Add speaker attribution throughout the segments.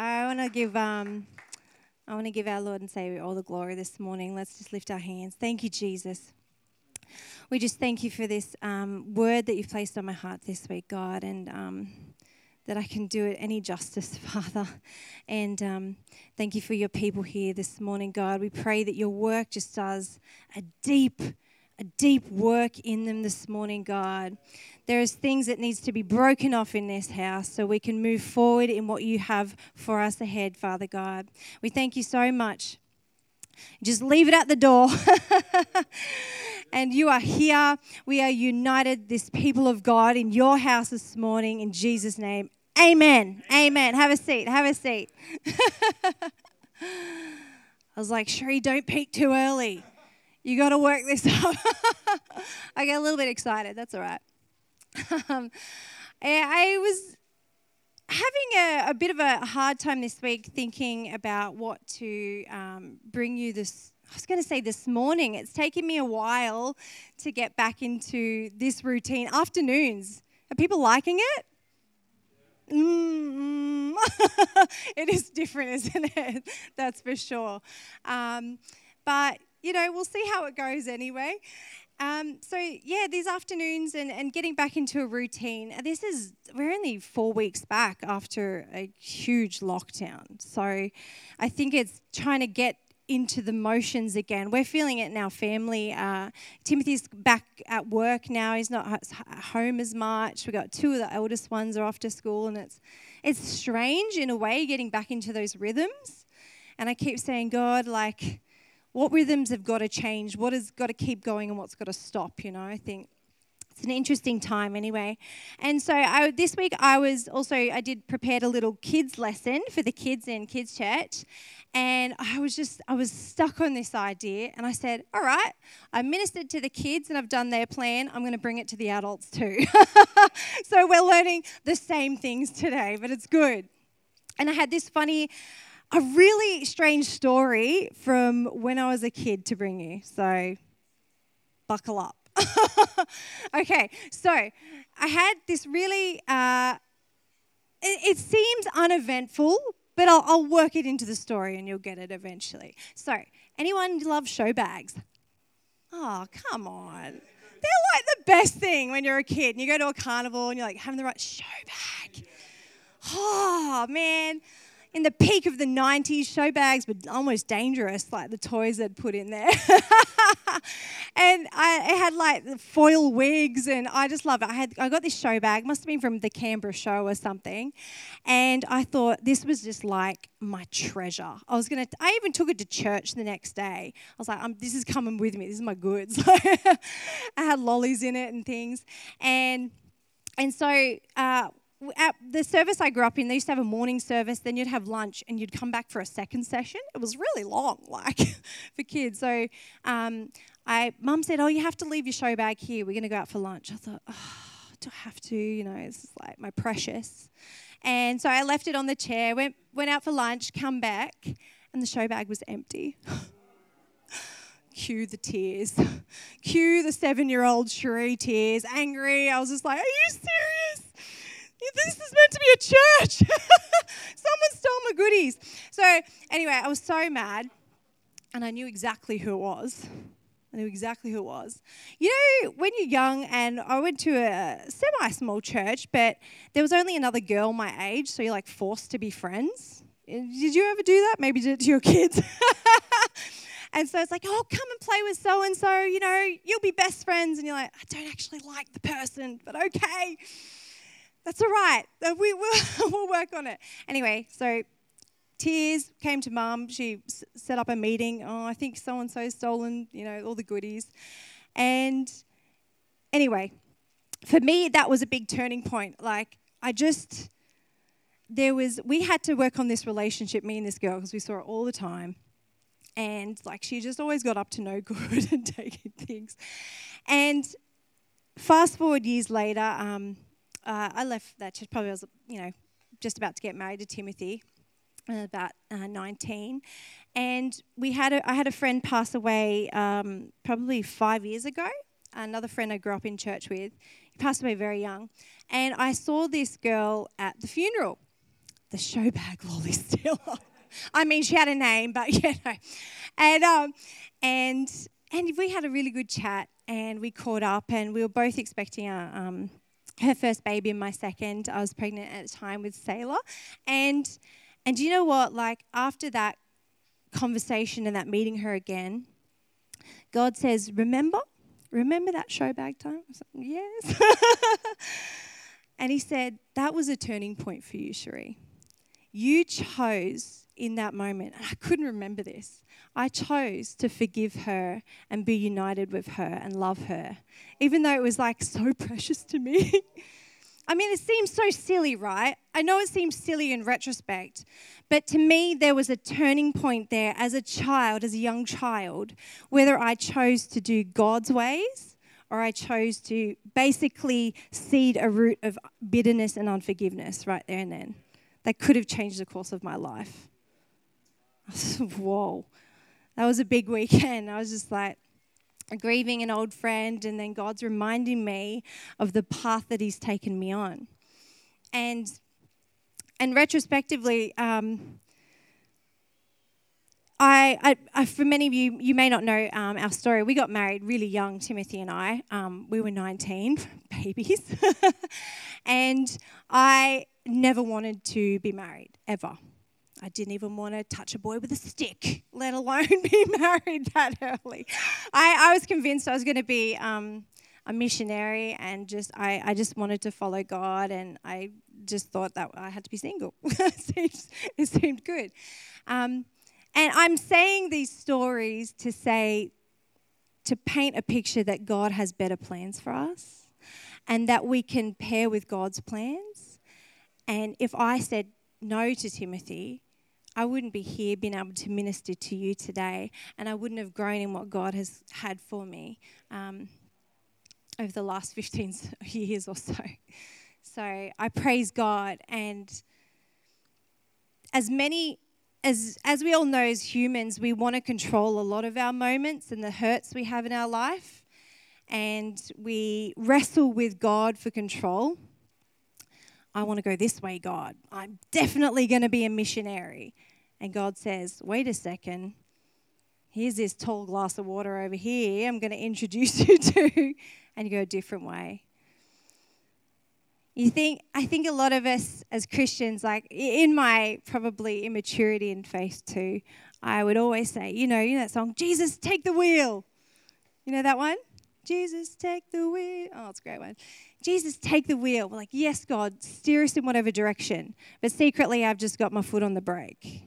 Speaker 1: I want to give um, I want to give our Lord and Savior all the glory this morning. Let's just lift our hands. Thank you, Jesus. We just thank you for this um, word that you've placed on my heart this week, God, and um, that I can do it any justice, Father. And um, thank you for your people here this morning, God. We pray that your work just does a deep, a deep work in them this morning, God. There is things that needs to be broken off in this house so we can move forward in what you have for us ahead, Father God. We thank you so much. Just leave it at the door. and you are here. We are united, this people of God, in your house this morning, in Jesus' name. Amen. Amen. Have a seat. Have a seat. I was like, Sheree, don't peak too early. You got to work this up. I get a little bit excited. That's all right. um, I was having a, a, bit of a hard time this week thinking about what to um, bring you this. I was going to say this morning. It's taken me a while to get back into this routine. Afternoons. Are people liking it? Mm-hmm. it is different, isn't it? That's for sure. Um, but, you know, we'll see how it goes anyway. Um, so yeah, these afternoons and, and getting back into a routine. This is we're only four weeks back after a huge lockdown. So I think it's trying to get into the motions again. We're feeling it in our family. Uh, Timothy's back at work now. He's not at home as much. We got two of the eldest ones are off to school, and it's it's strange in a way getting back into those rhythms. And I keep saying, God, like what rhythms have got to change, what has got to keep going, and what's got to stop. You know, I think it's an interesting time anyway. And so I, this week I was also I did prepared a little kids lesson for the kids in kids church, and I was just I was stuck on this idea, and I said, all right, I ministered to the kids and I've done their plan. I'm going to bring it to the adults too. so we're learning the same things today, but it's good. And I had this funny a really strange story from when I was a kid to bring you. So, buckle up. okay, so I had this really, uh, it, it, seems uneventful, but I'll, I'll work it into the story and you'll get it eventually. So, anyone love show bags? Oh, come on. They're like the best thing when you're a kid and you go to a carnival and you're like having the right show bag. Oh, man in the peak of the 90s, show bags were almost dangerous, like the toys they'd put in there. and I, had like foil wigs, and I just love it. I had I got this show bag, must have been from the Canberra show or something, and I thought this was just like my treasure. I was gonna. I even took it to church the next day. I was like, "This is coming with me. This is my goods." I had lollies in it and things, and and so. Uh, at the service I grew up in, they used to have a morning service, then you'd have lunch, and you'd come back for a second session. It was really long, like for kids. So, um, I mum said, "Oh, you have to leave your show bag here. We're going to go out for lunch." I thought, "Oh, do I have to?" You know, it's like my precious. And so I left it on the chair, went went out for lunch, come back, and the show bag was empty. Cue the tears. Cue the seven-year-old Sheree tears, angry. I was just like, "Are you serious?" This is meant to be a church. Someone stole my goodies. So, anyway, I was so mad, and I knew exactly who it was. I knew exactly who it was. You know, when you're young, and I went to a semi small church, but there was only another girl my age, so you're like forced to be friends. Did you ever do that? Maybe did it to your kids. and so it's like, oh, come and play with so and so, you know, you'll be best friends. And you're like, I don't actually like the person, but okay. That's all right. Uh, we, we'll, we'll work on it. Anyway, so tears came to mum. She s- set up a meeting. Oh, I think so and so stolen, you know, all the goodies. And anyway, for me, that was a big turning point. Like, I just, there was, we had to work on this relationship, me and this girl, because we saw it all the time. And like, she just always got up to no good and taking things. And fast forward years later, um, uh, I left that church probably I was, you know, just about to get married to Timothy, uh, about uh, 19, and we had a, I had a friend pass away um, probably five years ago. Another friend I grew up in church with, he passed away very young, and I saw this girl at the funeral, the showbag lolly stealer. I mean, she had a name, but you know. And, um, and, and we had a really good chat and we caught up and we were both expecting a, um, her first baby and my second. I was pregnant at the time with Sailor. And, and you know what? Like, after that conversation and that meeting her again, God says, Remember? Remember that show bag time? I like, yes. and he said, That was a turning point for you, Sheree. You chose in that moment, and I couldn't remember this. I chose to forgive her and be united with her and love her, even though it was like so precious to me. I mean, it seems so silly, right? I know it seems silly in retrospect, but to me, there was a turning point there as a child, as a young child, whether I chose to do God's ways or I chose to basically seed a root of bitterness and unforgiveness right there and then. That could have changed the course of my life. Whoa. That was a big weekend. I was just like, grieving an old friend, and then God's reminding me of the path that He's taken me on. And and retrospectively, um, I, I, I, for many of you, you may not know um, our story. We got married really young, Timothy and I. Um, we were 19, babies. and I never wanted to be married, ever. I didn't even want to touch a boy with a stick, let alone be married that early. I, I was convinced I was going to be um, a missionary and just I, I just wanted to follow God and I just thought that I had to be single. it, seemed, it seemed good. Um, and I'm saying these stories to say, to paint a picture that God has better plans for us and that we can pair with God's plans. And if I said no to Timothy, I wouldn't be here being able to minister to you today, and I wouldn't have grown in what God has had for me um, over the last 15 years or so. So I praise God, and as many as as we all know as humans, we want to control a lot of our moments and the hurts we have in our life, and we wrestle with God for control. I want to go this way, God. I'm definitely going to be a missionary. And God says, wait a second. Here's this tall glass of water over here. I'm going to introduce you to. And you go a different way. You think, I think a lot of us as Christians, like in my probably immaturity in faith too, I would always say, you know, you know that song, Jesus, take the wheel. You know that one? Jesus, take the wheel. Oh, it's a great one. Jesus, take the wheel. We're like, yes, God, steer us in whatever direction. But secretly, I've just got my foot on the brake.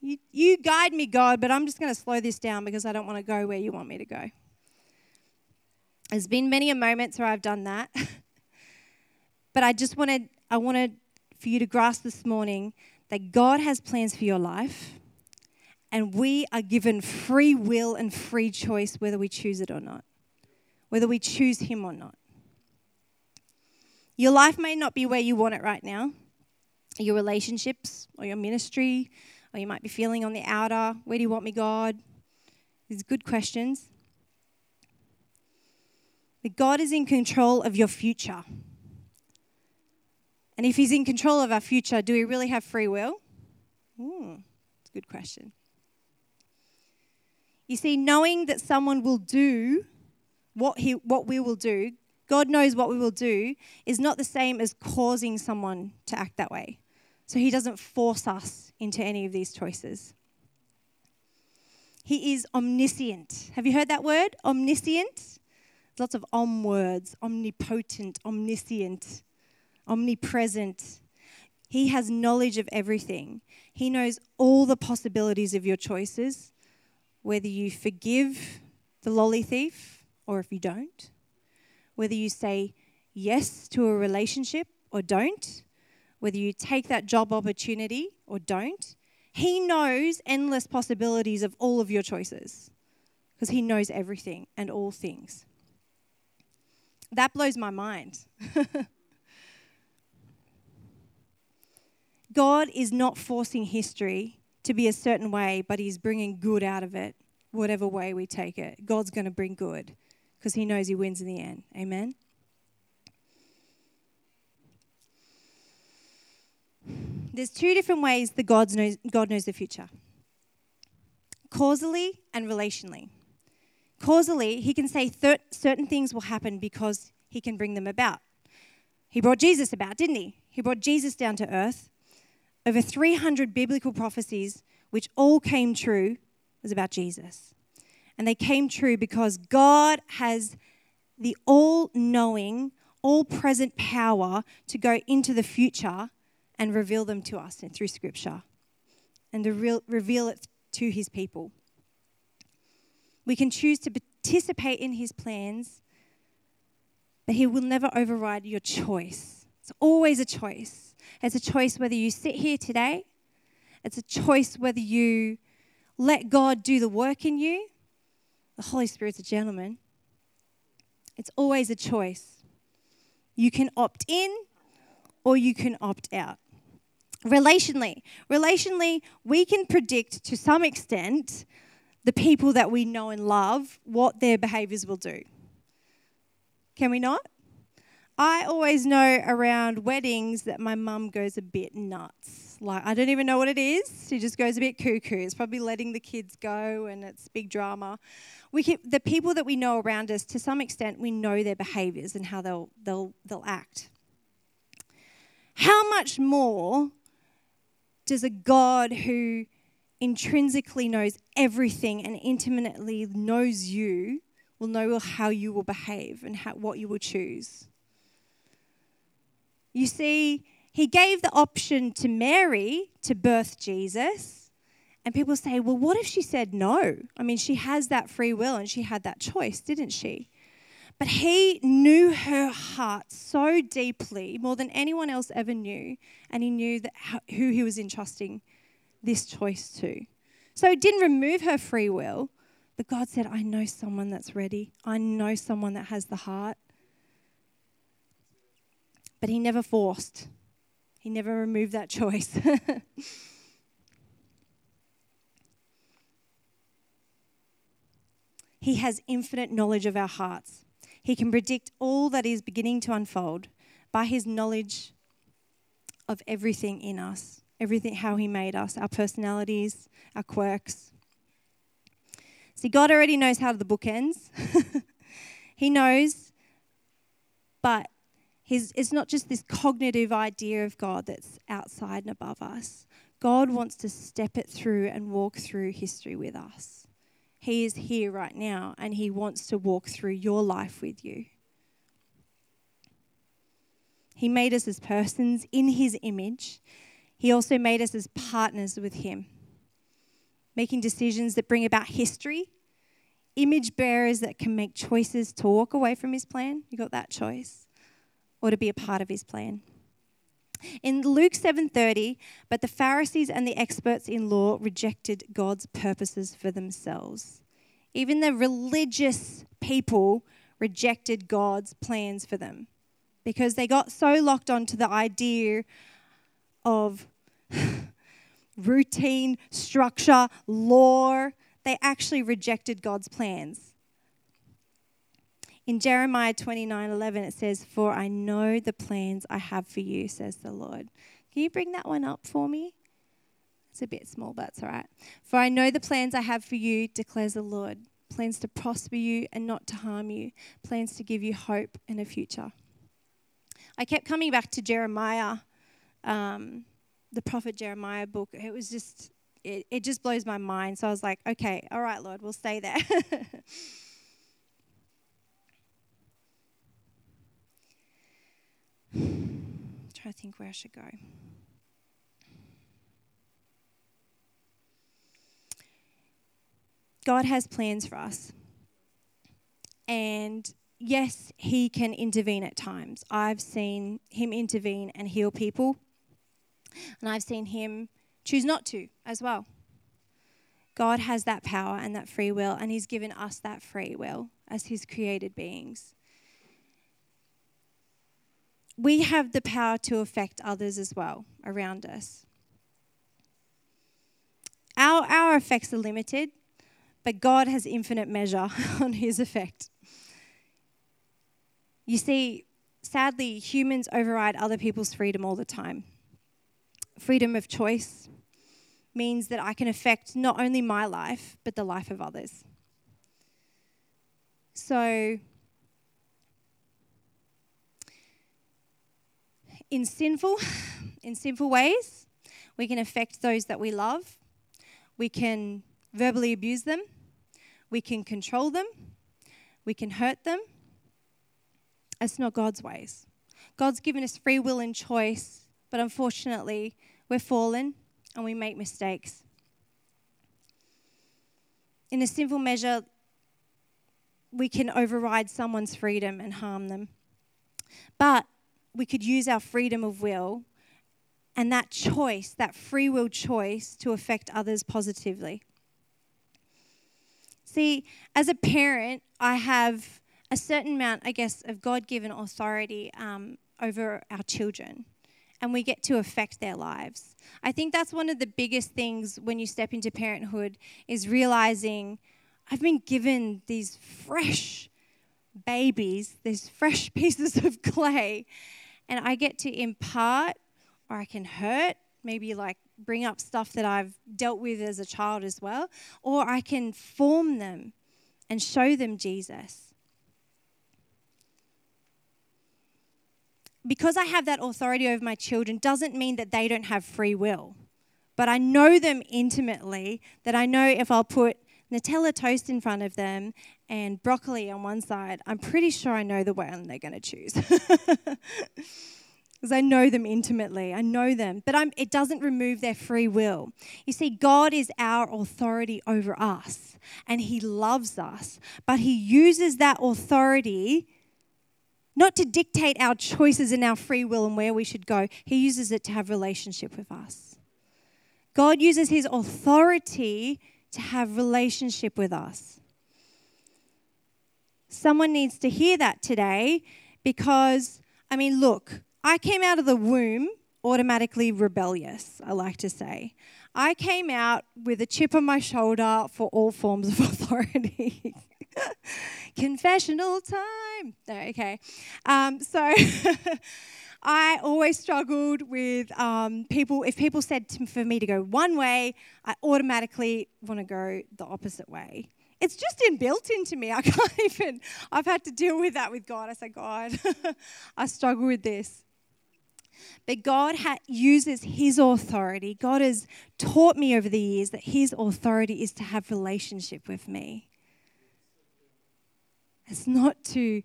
Speaker 1: You, you guide me, God, but I'm just going to slow this down because I don't want to go where you want me to go. There's been many a moments where I've done that. but I just wanted, I wanted for you to grasp this morning that God has plans for your life and we are given free will and free choice whether we choose it or not, whether we choose Him or not. Your life may not be where you want it right now, your relationships or your ministry or you might be feeling on the outer. Where do you want me, God? These are good questions. But God is in control of your future. And if He's in control of our future, do we really have free will? Hmm, Ooh, it's a good question. You see, knowing that someone will do what, he, what we will do, God knows what we will do, is not the same as causing someone to act that way. So he doesn't force us into any of these choices. He is omniscient. Have you heard that word? Omniscient? There's Lots of om words omnipotent, omniscient, omnipresent. He has knowledge of everything. He knows all the possibilities of your choices, whether you forgive the lolly thief or if you don't, whether you say yes to a relationship or don't, whether you take that job opportunity or don't. He knows endless possibilities of all of your choices because He knows everything and all things. That blows my mind. God is not forcing history to be a certain way, but He's bringing good out of it, whatever way we take it. God's going to bring good because He knows He wins in the end. Amen? there's two different ways that God knows, God knows the future causally and relationally. Causally, he can say thir- certain things will happen because he can bring them about. He brought Jesus about, didn't he? He brought Jesus down to earth. Over 300 biblical prophecies, which all came true, was about Jesus. And they came true because God has the all knowing, all present power to go into the future and reveal them to us through Scripture and to re- reveal it to His people. We can choose to participate in His plans, but He will never override your choice. It's always a choice. It's a choice whether you sit here today, it's a choice whether you let God do the work in you. The Holy Spirit's a gentleman. It's always a choice. You can opt in or you can opt out. Relationally, relationally, we can predict to some extent the people that we know and love what their behaviors will do. Can we not? I always know around weddings that my mum goes a bit nuts. Like, I don't even know what it is. She just goes a bit cuckoo. It's probably letting the kids go and it's big drama. We the people that we know around us, to some extent, we know their behaviors and how they'll, they'll, they'll act. How much more does a God who intrinsically knows everything and intimately knows you will know how you will behave and how, what you will choose. You see, he gave the option to Mary to birth Jesus. And people say, well, what if she said no? I mean, she has that free will and she had that choice, didn't she? But he knew her heart so deeply, more than anyone else ever knew, and he knew that who he was entrusting this choice to. So it didn't remove her free will, but God said, I know someone that's ready. I know someone that has the heart. But he never forced, he never removed that choice. he has infinite knowledge of our hearts. He can predict all that is beginning to unfold by his knowledge of everything in us, everything how he made us, our personalities, our quirks. See, God already knows how the book ends. he knows, but his, it's not just this cognitive idea of God that's outside and above us. God wants to step it through and walk through history with us. He is here right now and He wants to walk through your life with you. He made us as persons in His image. He also made us as partners with Him, making decisions that bring about history, image bearers that can make choices to walk away from His plan. You got that choice, or to be a part of His plan. In Luke 7:30, but the Pharisees and the experts in law rejected God's purposes for themselves. Even the religious people rejected God's plans for them because they got so locked onto the idea of routine, structure, law, they actually rejected God's plans. In Jeremiah 29 11, it says, For I know the plans I have for you, says the Lord. Can you bring that one up for me? It's a bit small, but it's all right. For I know the plans I have for you, declares the Lord plans to prosper you and not to harm you, plans to give you hope and a future. I kept coming back to Jeremiah, um, the prophet Jeremiah book. It was just, it, it just blows my mind. So I was like, okay, all right, Lord, we'll stay there. try to think where I should go. God has plans for us. And yes, He can intervene at times. I've seen Him intervene and heal people, and I've seen Him choose not to as well. God has that power and that free will, and He's given us that free will as His created beings. We have the power to affect others as well around us. Our, our effects are limited, but God has infinite measure on His effect. You see, sadly, humans override other people's freedom all the time. freedom of choice means that I can affect not only my life, but the life of others. So, in sinful, in sinful ways, we can affect those that we love. We can verbally abuse them. We can control them. We can hurt them. It's not God's ways. God's given us free will and choice, but unfortunately, we're fallen and we make mistakes. In a sinful measure, we can override someone's freedom and harm them. But we could use our freedom of will and that choice, that free will choice, to affect others positively. See, as a parent, I have a certain amount, I guess, of God given authority um, over our children and we get to affect their lives. I think that's one of the biggest things when you step into parenthood is realizing I've been given these fresh babies, these fresh pieces of clay, and I get to impart or I can hurt, maybe like bring up stuff that I've dealt with as a child as well, or I can form them and show them Jesus. because I have that authority over my children doesn't mean that they don't have free will. But I know them intimately, that I know if I'll put Nutella toast in front of them and broccoli on one side, I'm pretty sure I know the one they're going to choose. Because I know them intimately. I know them. But I'm, it doesn't remove their free will. You see, God is our authority over us, and He loves us. But He uses that authority not to dictate our choices and our free will and where we should go. He uses it to have relationship with us. God uses his authority to have relationship with us. Someone needs to hear that today because, I mean, look, I came out of the womb automatically rebellious, I like to say. I came out with a chip on my shoulder for all forms of authority. Confessional time. No, okay. Um, so I always struggled with um, people. If people said to, for me to go one way, I automatically want to go the opposite way. It's just inbuilt into me. I can't even, I've had to deal with that with God. I say, God, I struggle with this. But God ha- uses His authority. God has taught me over the years that His authority is to have relationship with me. It's not to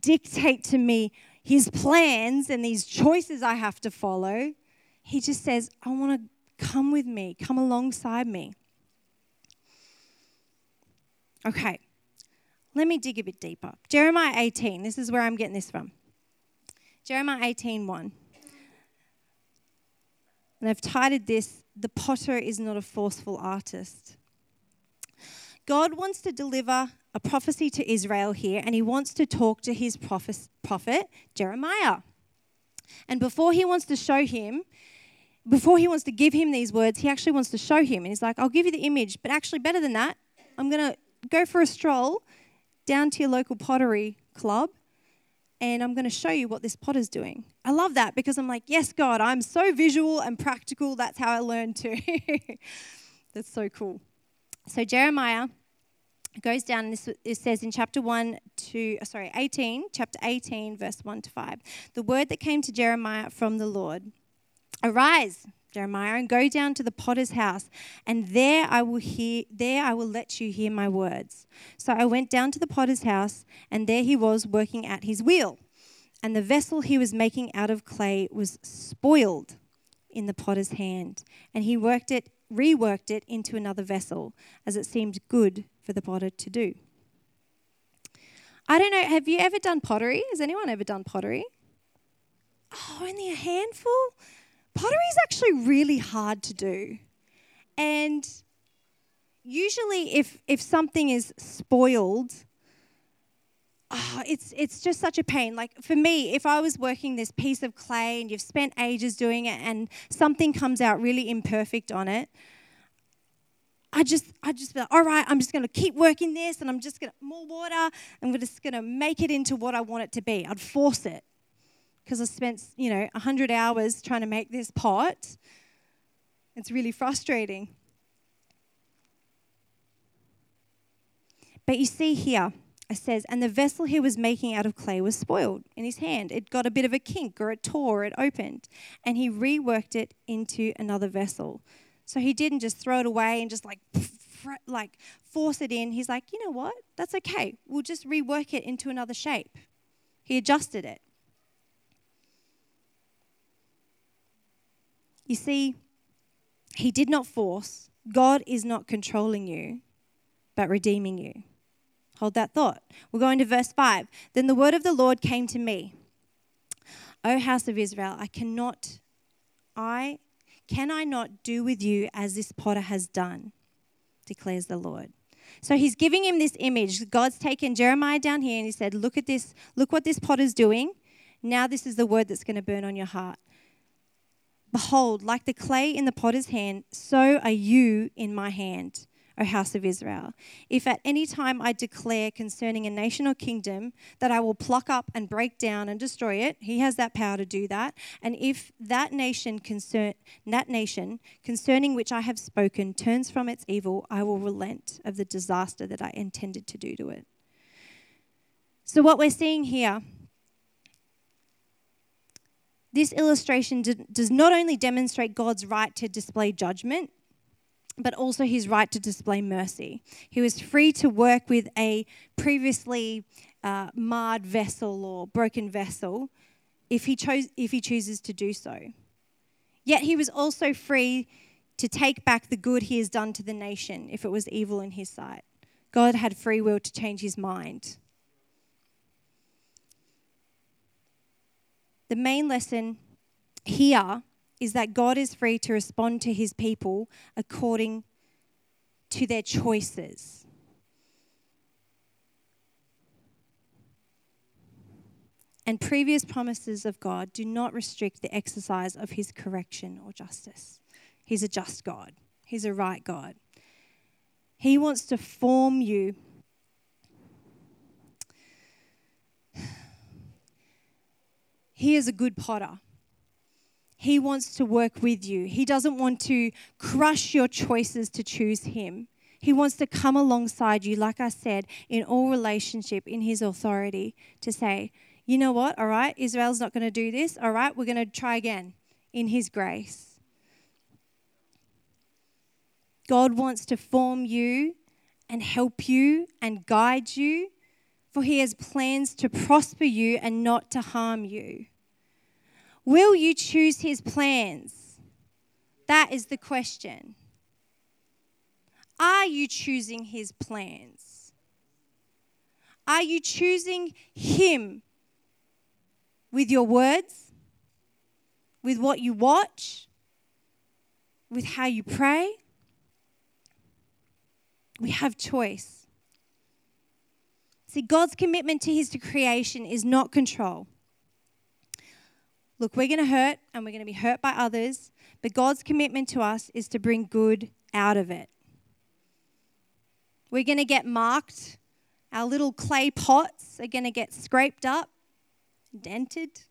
Speaker 1: dictate to me his plans and these choices I have to follow. He just says, I want to come with me, come alongside me. Okay, let me dig a bit deeper. Jeremiah 18, this is where I'm getting this from. Jeremiah 18 1. And I've titled this, The Potter is Not a Forceful Artist. God wants to deliver a prophecy to Israel here, and he wants to talk to his prophet, prophet Jeremiah. And before he wants to show him, before he wants to give him these words, he actually wants to show him. And he's like, I'll give you the image, but actually, better than that, I'm going to go for a stroll down to your local pottery club and I'm going to show you what this potter's doing. I love that because I'm like, yes, God, I'm so visual and practical. That's how I learned too. That's so cool. So, Jeremiah goes down and this, it says in chapter 1 to uh, sorry 18 chapter 18 verse 1 to 5 the word that came to jeremiah from the lord arise jeremiah and go down to the potter's house and there i will hear there i will let you hear my words. So i went down to the potter's house and there he was working at his wheel and the vessel he was making out of clay was spoiled in the potter's hand and he worked it reworked it into another vessel as it seemed good for the potter to do. I don't know, have you ever done pottery? Has anyone ever done pottery? Oh, only a handful? Pottery is actually really hard to do. And usually if if something is spoiled, oh, it's it's just such a pain. Like for me, if I was working this piece of clay and you've spent ages doing it and something comes out really imperfect on it, I just, I just be like, all right, I'm just going to keep working this, and I'm just going to more water. I'm just going to make it into what I want it to be. I'd force it because I spent, you know, hundred hours trying to make this pot. It's really frustrating. But you see here, it says, and the vessel he was making out of clay was spoiled in his hand. It got a bit of a kink or it tore, or it opened. And he reworked it into another vessel. So he didn't just throw it away and just like, like force it in. He's like, you know what? That's okay. We'll just rework it into another shape. He adjusted it. You see, he did not force. God is not controlling you, but redeeming you. Hold that thought. We're going to verse 5. Then the word of the Lord came to me. O house of Israel, I cannot, I, can I not do with you as this potter has done, declares the Lord. So he's giving him this image. God's taken Jeremiah down here and he said, Look at this, look what this potter's doing. Now this is the word that's going to burn on your heart. Behold, like the clay in the potter's hand, so are you in my hand. O house of Israel. If at any time I declare concerning a nation or kingdom that I will pluck up and break down and destroy it, he has that power to do that. And if that nation concern that nation concerning which I have spoken turns from its evil, I will relent of the disaster that I intended to do to it. So what we're seeing here this illustration does not only demonstrate God's right to display judgment, but also his right to display mercy. He was free to work with a previously uh, marred vessel or broken vessel if he, chose, if he chooses to do so. Yet he was also free to take back the good he has done to the nation if it was evil in his sight. God had free will to change his mind. The main lesson here is that God is free to respond to his people according to their choices. And previous promises of God do not restrict the exercise of his correction or justice. He's a just God, he's a right God. He wants to form you. He is a good potter. He wants to work with you. He doesn't want to crush your choices to choose Him. He wants to come alongside you, like I said, in all relationship, in His authority, to say, you know what, all right, Israel's not going to do this, all right, we're going to try again in His grace. God wants to form you and help you and guide you, for He has plans to prosper you and not to harm you. Will you choose his plans? That is the question. Are you choosing his plans? Are you choosing him with your words, with what you watch, with how you pray? We have choice. See, God's commitment to his creation is not control. Look, we're going to hurt and we're going to be hurt by others, but God's commitment to us is to bring good out of it. We're going to get marked. Our little clay pots are going to get scraped up, dented.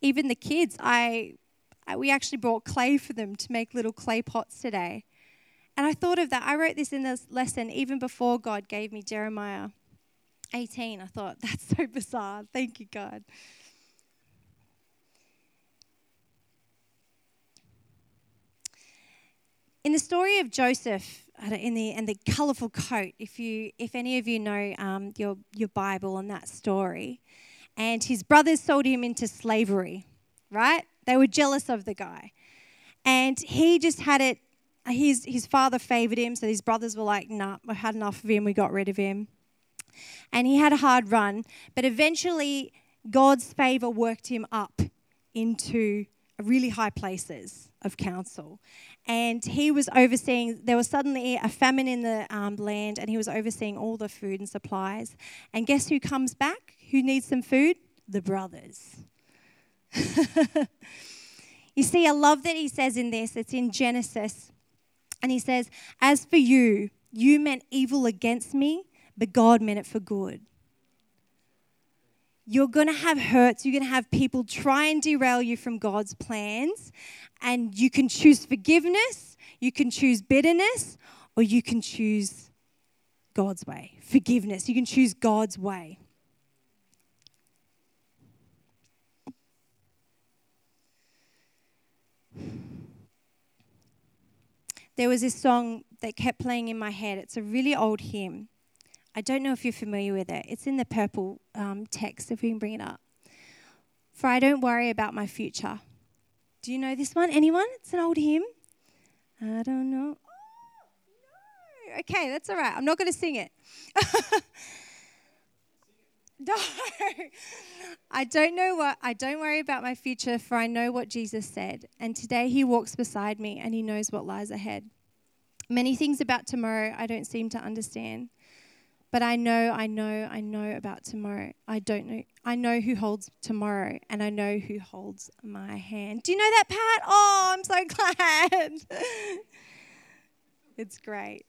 Speaker 1: Even the kids, I, I, we actually brought clay for them to make little clay pots today. And I thought of that. I wrote this in this lesson even before God gave me Jeremiah 18. I thought, that's so bizarre. Thank you, God. In the story of Joseph in the and the colourful coat, if you if any of you know um, your your Bible and that story, and his brothers sold him into slavery, right? They were jealous of the guy, and he just had it. His his father favoured him, so his brothers were like, "Nah, we had enough of him. We got rid of him." And he had a hard run, but eventually God's favour worked him up into really high places of counsel. And he was overseeing there was suddenly a famine in the um, land and he was overseeing all the food and supplies. And guess who comes back? Who needs some food? The brothers. You see i love that he says in this it's in genesis. And he says as for you you meant evil against me but god meant it for good you're going to have hurts. You're going to have people try and derail you from God's plans. And you can choose forgiveness, you can choose bitterness, or you can choose God's way. Forgiveness. You can choose God's way. There was this song that kept playing in my head. It's a really old hymn. I don't know if you're familiar with it. It's in the purple um, text, if we can bring it up. For I don't worry about my future. Do you know this one? Anyone? It's an old hymn. I don't know. Oh, no. Okay, that's all right. I'm not going to sing it. no. I don't know what I don't worry about my future for I know what Jesus said and today he walks beside me and he knows what lies ahead. Many things about tomorrow I don't seem to understand. But I know, I know, I know about tomorrow. I don't know. I know who holds tomorrow, and I know who holds my hand. Do you know that, Pat? Oh, I'm so glad. it's great.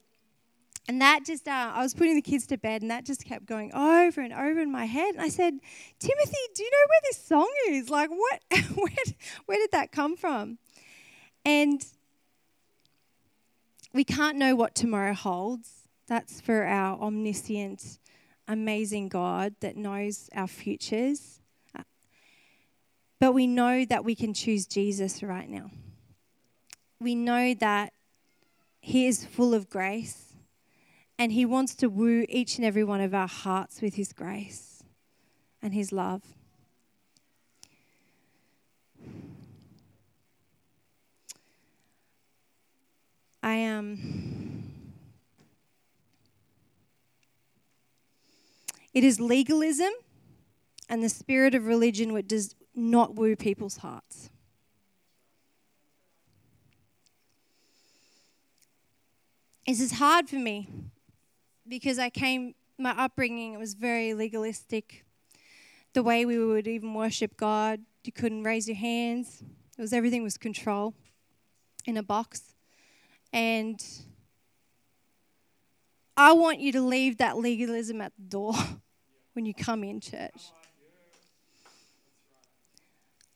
Speaker 1: And that just, uh, I was putting the kids to bed, and that just kept going over and over in my head. And I said, Timothy, do you know where this song is? Like, what? where, where did that come from? And we can't know what tomorrow holds that's for our omniscient, amazing God that knows our futures. But we know that we can choose Jesus right now. We know that He is full of grace and He wants to woo each and every one of our hearts with His grace and His love. I am. Um, It is legalism and the spirit of religion which does not woo people's hearts. This is hard for me because I came, my upbringing was very legalistic. The way we would even worship God, you couldn't raise your hands. It was everything was control in a box. And I want you to leave that legalism at the door when you come in church.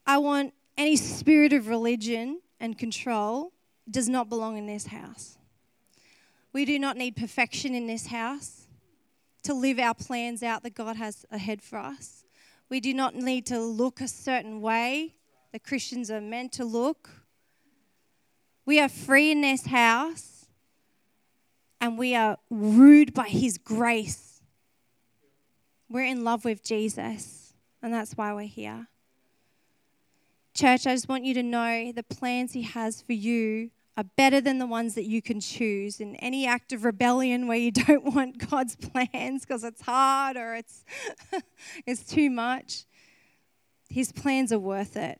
Speaker 1: I want any spirit of religion and control does not belong in this house. We do not need perfection in this house to live our plans out that God has ahead for us. We do not need to look a certain way that Christians are meant to look. We are free in this house and we are wooed by His grace. We're in love with Jesus, and that's why we're here. Church, I just want you to know the plans He has for you are better than the ones that you can choose. In any act of rebellion where you don't want God's plans because it's hard or it's, it's too much, His plans are worth it.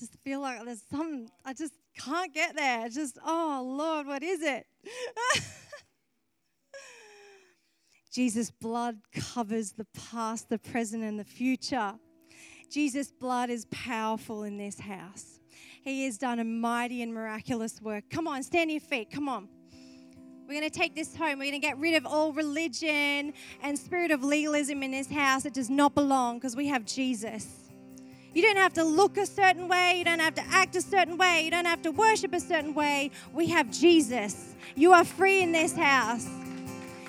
Speaker 1: Just feel like there's some, I just can't get there. It's just, oh Lord, what is it? Jesus' blood covers the past, the present, and the future. Jesus' blood is powerful in this house. He has done a mighty and miraculous work. Come on, stand on your feet. Come on. We're going to take this home. We're going to get rid of all religion and spirit of legalism in this house. It does not belong because we have Jesus. You don't have to look a certain way. You don't have to act a certain way. You don't have to worship a certain way. We have Jesus. You are free in this house.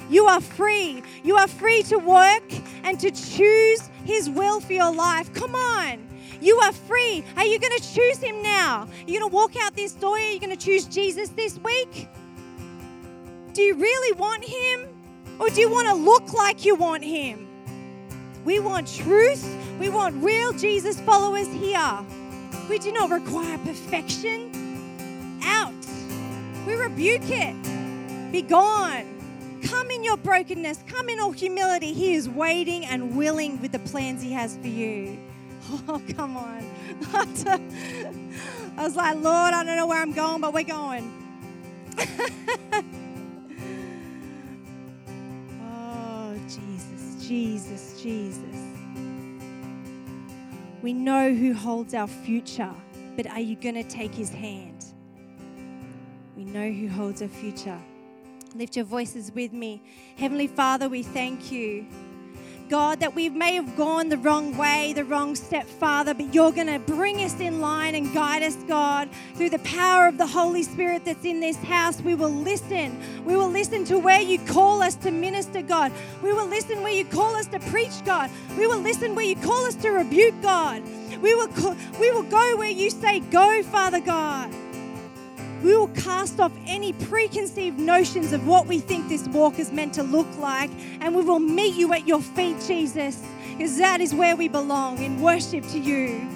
Speaker 1: You are free. You are free to work and to choose His will for your life. Come on. You are free. Are you going to choose Him now? You going to walk out this door? Are you going to choose Jesus this week? Do you really want Him? Or do you want to look like you want Him? We want truth. We want real Jesus followers here. We do not require perfection. Out. We rebuke it. Be gone. Come in your brokenness. Come in all humility. He is waiting and willing with the plans He has for you. Oh, come on. I was like, Lord, I don't know where I'm going, but we're going. Jesus, Jesus. We know who holds our future, but are you going to take his hand? We know who holds our future. Lift your voices with me. Heavenly Father, we thank you. God, that we may have gone the wrong way, the wrong step, Father, but you're going to bring us in line and guide us, God, through the power of the Holy Spirit that's in this house. We will listen. We will listen to where you call us to minister, God. We will listen where you call us to preach, God. We will listen where you call us to rebuke, God. We will, we will go where you say go, Father God. We will cast off any preconceived notions of what we think this walk is meant to look like, and we will meet you at your feet, Jesus, because that is where we belong in worship to you.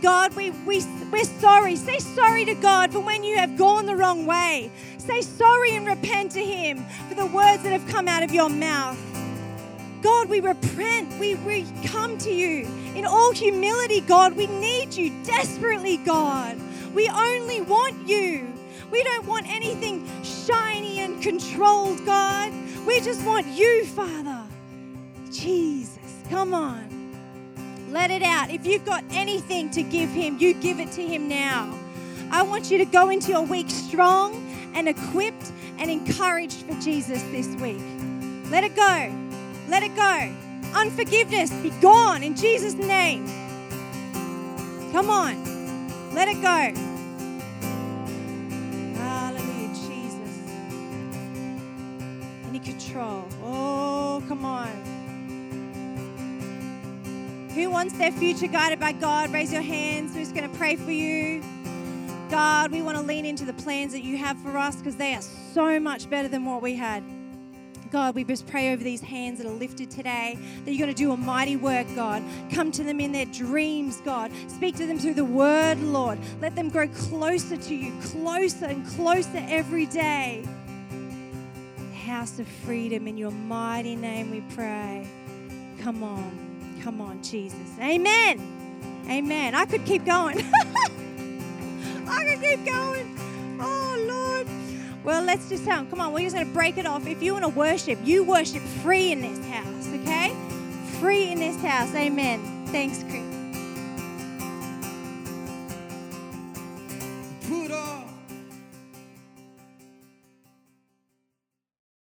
Speaker 1: God, we, we, we're sorry. Say sorry to God for when you have gone the wrong way. Say sorry and repent to Him for the words that have come out of your mouth. God, we repent. We, we come to you in all humility, God. We need you desperately, God. We only want you. We don't want anything shiny and controlled, God. We just want you, Father. Jesus, come on. Let it out. If you've got anything to give Him, you give it to Him now. I want you to go into your week strong and equipped and encouraged for Jesus this week. Let it go. Let it go. Unforgiveness be gone in Jesus' name. Come on. Let it go. Hallelujah, Jesus. Any control. Oh, come on. Who wants their future guided by God? Raise your hands. Who's going to pray for you? God, we want to lean into the plans that you have for us because they are so much better than what we had. God, we just pray over these hands that are lifted today that you're going to do a mighty work, God. Come to them in their dreams, God. Speak to them through the word, Lord. Let them grow closer to you, closer and closer every day. House of freedom, in your mighty name we pray. Come on, come on, Jesus. Amen. Amen. I could keep going. I could keep going. Well, let's just tell them, come on, we're just going to break it off. If you want to worship, you worship free in this house, okay? Free in this house. Amen. Thanks, Chris.